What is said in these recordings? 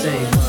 Same.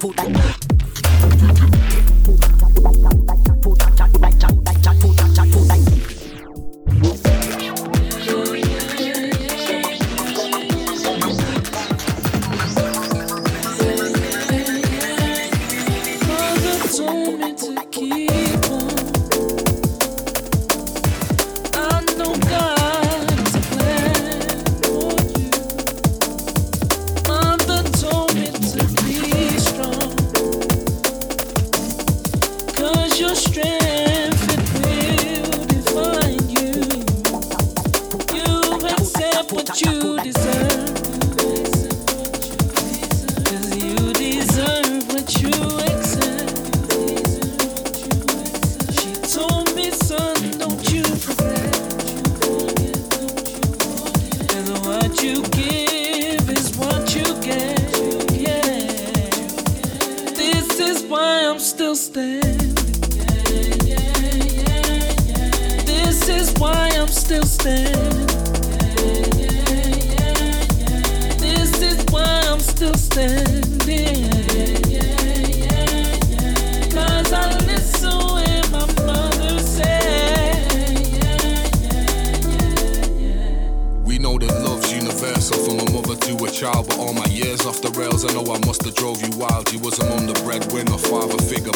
负担。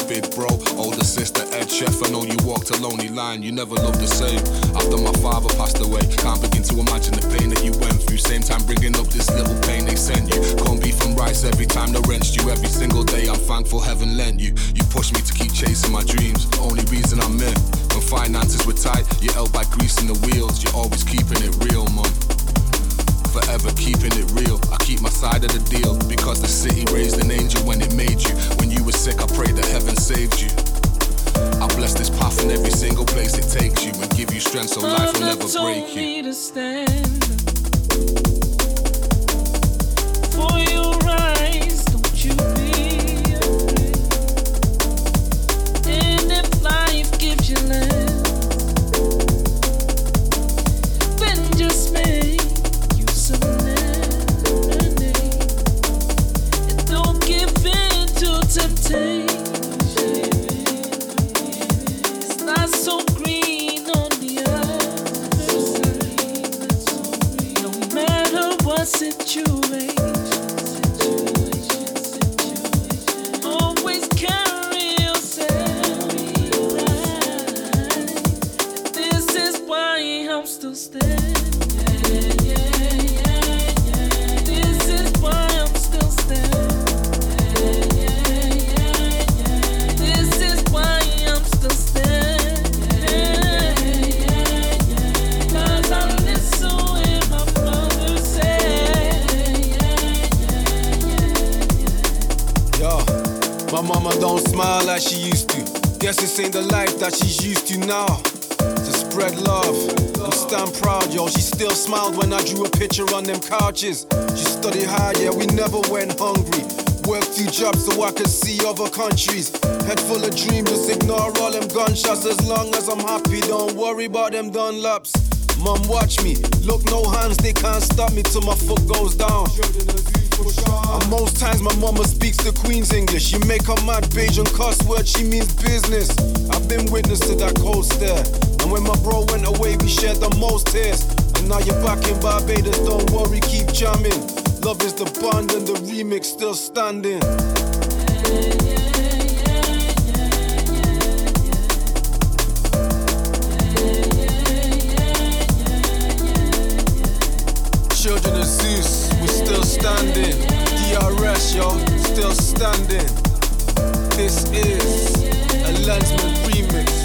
big bro. Older sister, Ed Chef, I know you walked a lonely line, you never loved the same. After my father passed away, can't begin to imagine the pain that you went through. Same time bringing up this little pain they sent you. Can't be from rice every time they wrenched you. Every single day, I'm thankful heaven lent you. You pushed me to keep chasing my dreams. The only reason I'm in. When finances were tight, you're held by greasing the wheels. You're always keeping it real, man forever, keeping it real. I keep my side of the deal because the city raised an angel when it made you. When you were sick, I prayed that heaven saved you. I bless this path in every single place it takes you and give you strength so life will never break you. though she still smiled when I drew a picture on them couches. She studied hard, yeah, we never went hungry. Worked two jobs so I could see other countries. Head full of dreams, just ignore all them gunshots. As long as I'm happy, don't worry about them Dunlops. Mom, watch me. Look, no hands, they can't stop me till my foot goes down. And most times my mama speaks the Queen's English. She make her mad Bajan cuss word, she means business. I've been witness to that coaster. And when my bro went away, we shared the most tears. And now you're back in Barbados, don't worry, keep jamming. Love is the bond and the remix still standing. Children of Zeus, we're still standing. DRS, y'all, still standing. This is a Lenzman remix.